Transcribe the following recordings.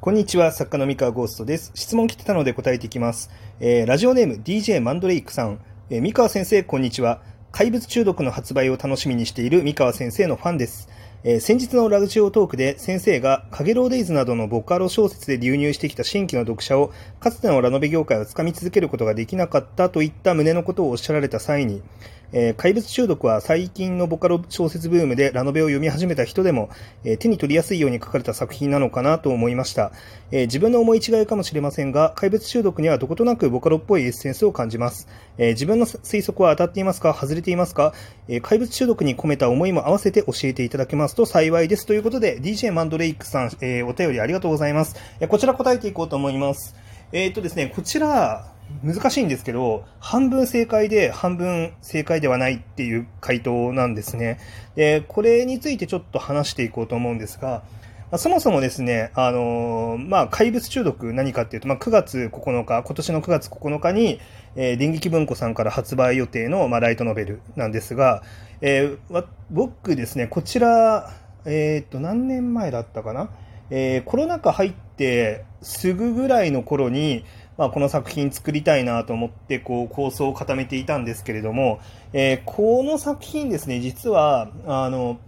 こんにちは、作家の三河ゴーストです。質問来てたので答えていきます。えー、ラジオネーム DJ マンドレイクさん。えー、三河先生、こんにちは。怪物中毒の発売を楽しみにしている三河先生のファンです。えー先日のラジオトークで先生が、かげろうデイズなどのボカロ小説で流入してきた新規の読者を、かつてのラノベ業界をつかみ続けることができなかったといった旨のことをおっしゃられた際に、えー怪物中毒は最近のボカロ小説ブームでラノベを読み始めた人でも、えー手に取りやすいように書かれた作品なのかなと思いました。えー自分の思い違いかもしれませんが、怪物中毒にはどことなくボカロっぽいエッセンスを感じます。え自分の推測は当たっていますか外れていますか、え怪物中毒に込めた思いも合わせて教えていただけますと幸いです。ということで、DJ マンドレイクさん、えお便りありがとうございます。こちら答えていこうと思います。えーっとですね、こちら、難しいんですけど、半分正解で半分正解ではないっていう回答なんですね。で、これについてちょっと話していこうと思うんですが、まあそもそもですね、あのーまあ、怪物中毒何かっていうと、まあ、9月9日、今年の9月9日に、えー電撃文庫さんから発売予定の、まあ、ライトノベルなんですが、えーわ僕ですね、こちら、えーっと、何年前だったかな？えーコロナ禍入ってすぐぐらいの頃に、まあ、この作品作りたいなと思ってこう構想を固めていたんですけれども、えーこの作品ですね実はあの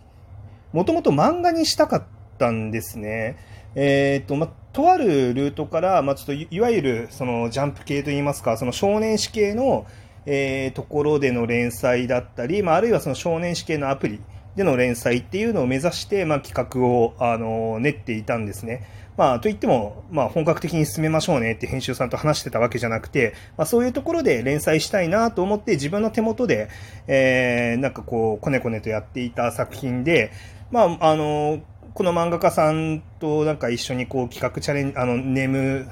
もともと漫画にしたかったんですね。えーとまあ、とあるルートから、まあ、ちょっといいわゆるそのジャンプ系といいますかその少年誌系の、えーところでの連載だったり、まあ、あるいはその少年誌系のアプリでの連載っていうのを目指して、まあ、企画をあの練っていたんですね。まあ、といっても、まあ、本格的に進めましょうねって編集さんと話してたわけじゃなくて、まあ、そういうところで連載したいなと思って自分の手元で、えー、なんかこう、こねこねとやっていた作品で、まあ、あの、この漫画家さんとなんか一緒にこう企画チャレンジ、あの、ネーム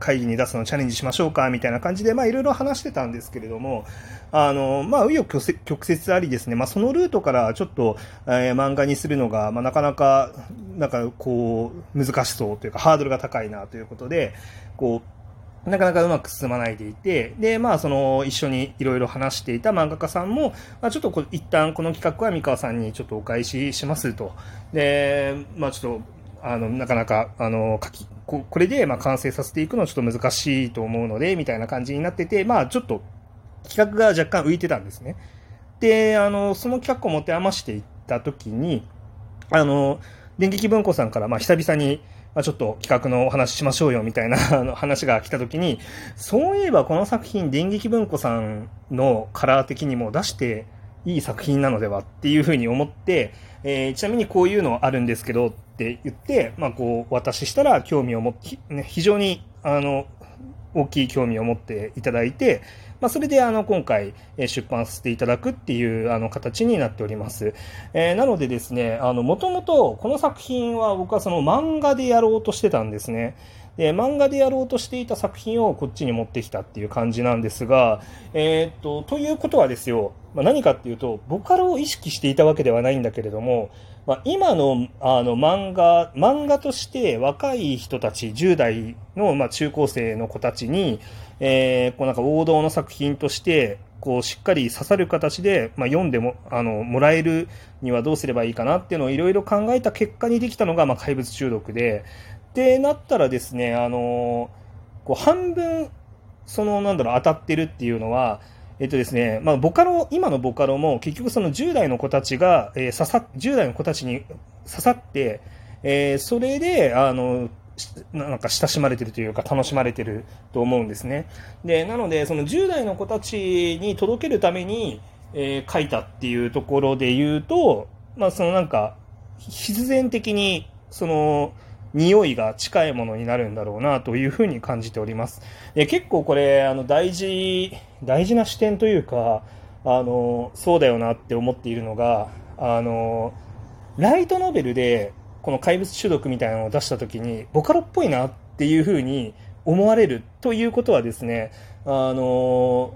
会議に出すのチャレンジしましょうかみたいな感じで、まあいろいろ話してたんですけれども、あの、まあ、紆余曲折ありですね、まあそのルートからちょっと、えー漫画にするのが、まあなかなか、なんかこう、難しそうというか、ハードルが高いなということで、こう、なかなかうまく進まないでいて、で、まあ、その、一緒にいろいろ話していた漫画家さんも、まあ、ちょっとこう一旦この企画は三河さんにちょっとお返ししますと。で、まあ、ちょっと、あの、なかなか、あの、書き、ここれで、ま、完成させていくのはちょっと難しいと思うので、みたいな感じになってて、まあ、ちょっと、企画が若干浮いてたんですね。で、あの、その企画を持て余していったときに、あの、電撃文庫さんから、ま、久々に、まあ、ちょっと企画のお話ししましょうよみたいな 話が来たときに、そういえばこの作品、電撃文庫さんのカラー的にも出していい作品なのではっていうふうに思って、えーちなみにこういうのあるんですけどって言って、まあ、こう、お渡ししたら興味を持って、ね、非常に、あの、大きい興味を持っていただいて、まあ、それであの今回出版させていただくっていうあの形になっております。えーなのでですね、あの、もともとこの作品は僕はその漫画でやろうとしてたんですね。で、漫画でやろうとしていた作品をこっちに持ってきたっていう感じなんですが、えーっと、ということはですよ、まあ、何かっていうと、ボカロを意識していたわけではないんだけれども、まあ、今のあの漫画、漫画として若い人たち、10代のまあ中高生の子たちに、えーこうなんか王道の作品として、こうしっかり刺さる形で、まあ、読んでもあのもらえるにはどうすればいいかなっていうのをいろいろ考えた結果にできたのが、まあ、怪物中毒で、でなったらですね、あのこう半分、そのなんだろう、当たってるっていうのは、えっとですね、まあ、ボカロ、今のボカロも結局その10代の子たちが、えー刺さ、10代の子たちに刺さって、えーそれで、あの、なんか親しまれてるというか楽しまれてると思うんですね。で、なので、その10代の子たちに届けるために、えー書いたっていうところで言うと、まあ、そのなんか、必然的に、その、匂いが近いものになるんだろうなというふうに感じております。で結構これ、あの、大事、大事な視点というか、あの、そうだよなって思っているのが、あの、ライトノベルで、この怪物中毒みたいなのを出したときに、ボカロっぽいなっていうふうに思われるということはですね、あの、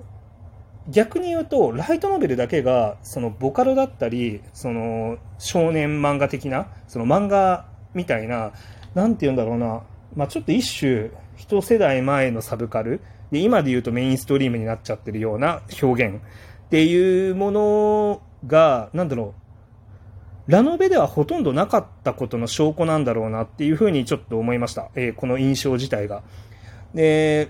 逆に言うと、ライトノベルだけが、そのボカロだったり、その少年漫画的な、その漫画みたいな、なんて言うんだろうな、まあちょっと一種、一世代前のサブカル、で今で言うとメインストリームになっちゃってるような表現っていうものが、なんだろう、ラノベではほとんどなかったことの証拠なんだろうなっていうふうにちょっと思いました。えー、この印象自体が。で、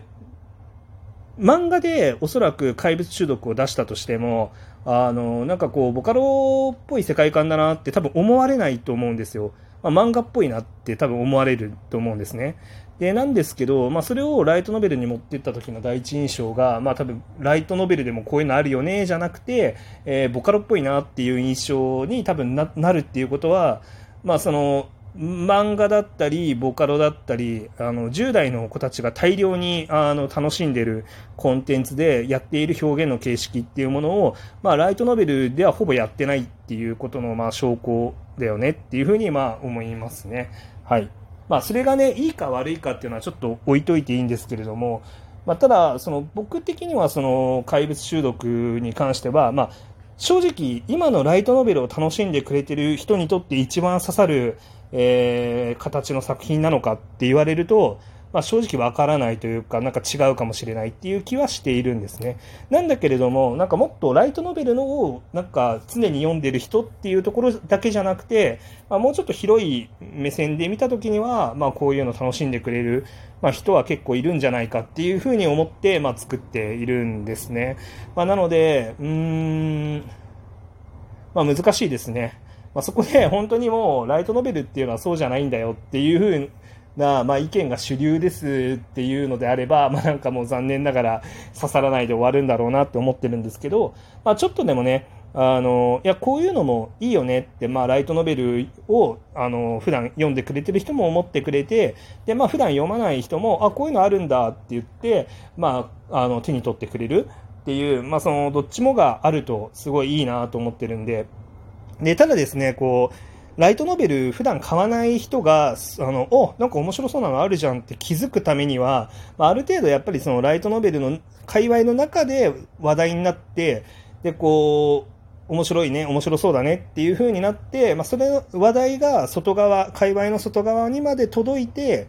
漫画でおそらく怪物中毒を出したとしても、あの、なんかこう、ボカロっぽい世界観だなって多分思われないと思うんですよ。まあ、漫画っぽいなって多分思われると思うんですね。で、なんですけど、まあ、それをライトノベルに持っていった時の第一印象が、まあ、多分、ライトノベルでもこういうのあるよね、じゃなくて、えー、ボカロっぽいなっていう印象に多分ななるっていうことは、まあ、その、漫画だったり、ボカロだったり、あの、10代の子たちが大量に、あの、楽しんでるコンテンツでやっている表現の形式っていうものを、まあ、ライトノベルではほぼやってないっていうことの、まあ、証拠だよねっていうふうに、まあ、思いますね。はい。まあ、それがね、いいか悪いかっていうのはちょっと置いといていいんですけれども、まあ、ただ、その、僕的にはその、怪物中毒に関しては、まあ、正直、今のライトノベルを楽しんでくれてる人にとって一番刺さる、えー、形の作品なのかって言われると、まあ、正直わからないというか、なんか違うかもしれないっていう気はしているんですね。なんだけれども、なんかもっとライトノベルのを、なんか常に読んでる人っていうところだけじゃなくて、まあ、もうちょっと広い目線で見たときには、まあ、こういうの楽しんでくれる、まあ、人は結構いるんじゃないかっていうふうに思って、まあ、作っているんですね。まあ、なので、うーん、まあ、難しいですね。まあ、そこで本当にもうライトノベルっていうのはそうじゃないんだよっていうふうな、まあ、意見が主流ですっていうのであれば、まあ、なんかもう残念ながら刺さらないで終わるんだろうなって思ってるんですけど、まあ、ちょっとでもね、あの、いや、こういうのもいいよねって、まあ、ライトノベルを、あの、普段読んでくれてる人も思ってくれて、で、まあ、普段読まない人も、あ、こういうのあるんだって言って、まあ、あの、手に取ってくれるっていう、まあ、その、どっちもがあると、すごいいいなと思ってるんで、で、ただですね、こう、ライトノベル普段買わない人が、あの、お、なんか面白そうなのあるじゃんって気づくためには、ある程度やっぱりそのライトノベルの界隈の中で話題になって、で、こう、面白いね、面白そうだねっていう風になって、まあ、それの話題が外側、界隈の外側にまで届いて、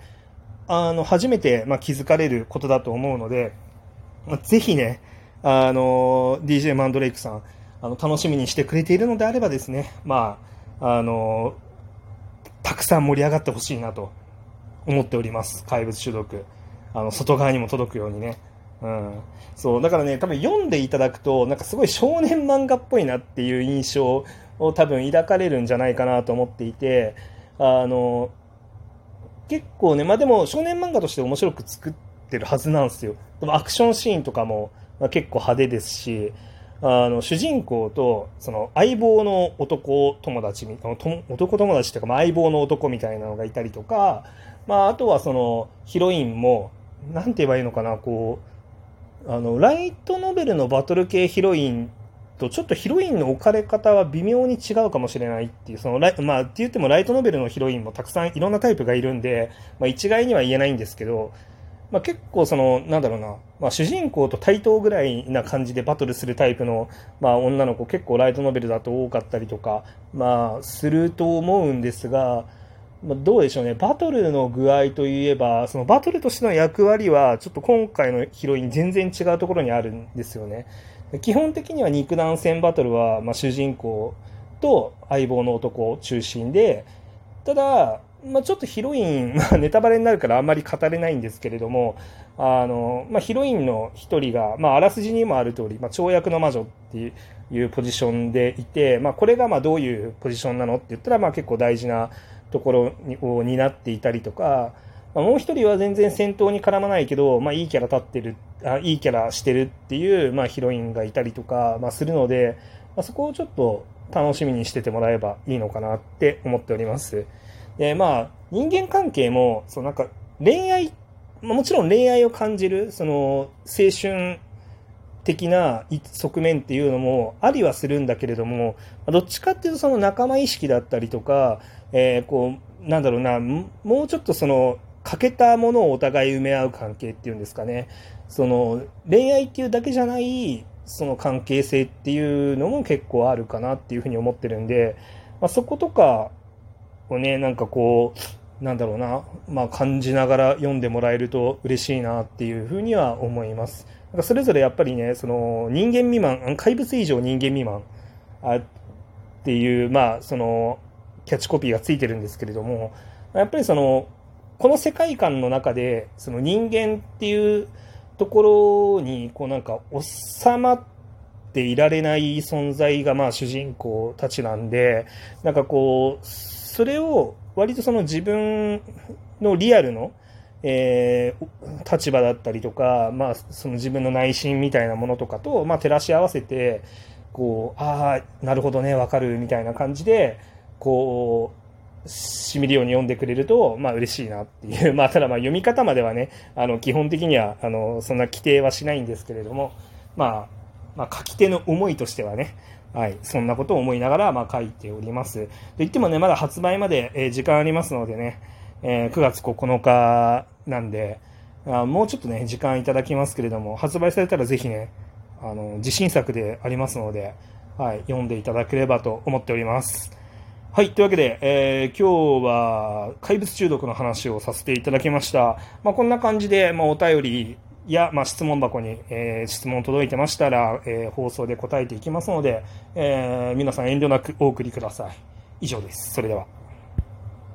あの、初めて、まあ、気づかれることだと思うので、まあ、ぜひね、あの、DJ マンドレイクさん、あの楽しみにしてくれているのであればですね、まあ、あのたくさん盛り上がってほしいなと思っております、怪物種族。あの外側にも届くようにね。うん、そうだからね、多分読んでいただくと、なんかすごい少年漫画っぽいなっていう印象を多分抱かれるんじゃないかなと思っていて、あの結構ね、まあでも少年漫画として面白く作ってるはずなんですよ。でもアクションシーンとかも、まあ、結構派手ですし、あの主人公とその相棒の男友達男友達っていうか、まあ、相棒の男みたいなのがいたりとか、まあ、あとはそのヒロインもなんて言えばいいのかなこうあのライトノベルのバトル系ヒロインとちょっとヒロインの置かれ方は微妙に違うかもしれないっていうその、まあ、って言ってもライトノベルのヒロインもたくさんいろんなタイプがいるんで、まあ、一概には言えないんですけどまあ、結構その、なんだろうな、まあ、主人公と対等ぐらいな感じでバトルするタイプの、まあ、女の子結構ライトノベルだと多かったりとか、まあ、すると思うんですが、まあ、どうでしょうね、バトルの具合といえば、そのバトルとしての役割は、ちょっと今回のヒロイン全然違うところにあるんですよね。基本的には肉弾戦バトルは、まあ、主人公と相棒の男中心で、ただ、まあ、ちょっとヒロイン、まあ、ネタバレになるからあんまり語れないんですけれども、あの、まあ、ヒロインの一人が、まあ、あらすじにもある通り、まあ、跳躍の魔女っていうポジションでいて、まあ、これがまあどういうポジションなのって言ったら、まあ、結構大事なところにを担っていたりとか、まあ、もう一人は全然戦闘に絡まないけど、まあ、いいキャラ立ってる、あいいキャラしてるっていう、まあ、ヒロインがいたりとか、まあ、するので、まあ、そこをちょっと楽しみにしててもらえばいいのかなって思っております。で、まあ、人間関係も、そのなんか、恋愛、まあもちろん恋愛を感じる、その、青春的な側面っていうのもありはするんだけれども、どっちかっていうとその仲間意識だったりとか、えー、こう、なんだろうな、もうちょっとその、欠けたものをお互い埋め合う関係っていうんですかね。その、恋愛っていうだけじゃない、その関係性っていうのも結構あるかなっていうふうに思ってるんで、まあ、そことか、をね、なんかこう、なんだろうな、まあ、感じながら読んでもらえると嬉しいなっていうふうには思います。なんかそれぞれやっぱりね、その人間未満、怪物以上人間未満あっていう、まあ、その、キャッチコピーがついてるんですけれども、やっぱりその、この世界観の中で、その人間っていうところに、こうなんか収まっていられない存在がまあ主人公たちなんで、なんかこう、それを割とその自分のリアルの、えー、立場だったりとか、まあ、その自分の内心みたいなものとかと、まあ、照らし合わせて、こう、ああ、なるほどね、わかるみたいな感じで、こう、しみるように読んでくれると、まあ嬉しいなっていう。まあただまあ読み方まではね、あの、基本的には、あの、そんな規定はしないんですけれども、まあ、まあ書き手の思いとしてはね、はい、そんなことを思いながら、まあ書いております。と言ってもね、まだ発売まで、えー、時間ありますのでね、えー、9月9日なんで、あもうちょっとね、時間いただきますけれども、発売されたらぜひね、あの、自信作でありますので、はい、読んでいただければと思っております。はい。というわけで、えー、今日は怪物中毒の話をさせていただきました。まあ、こんな感じで、まあ、お便りや、まあ、質問箱に、えー、質問届いてましたら、えー、放送で答えていきますので、えー、皆さん遠慮なくお送りください。以上です。それでは。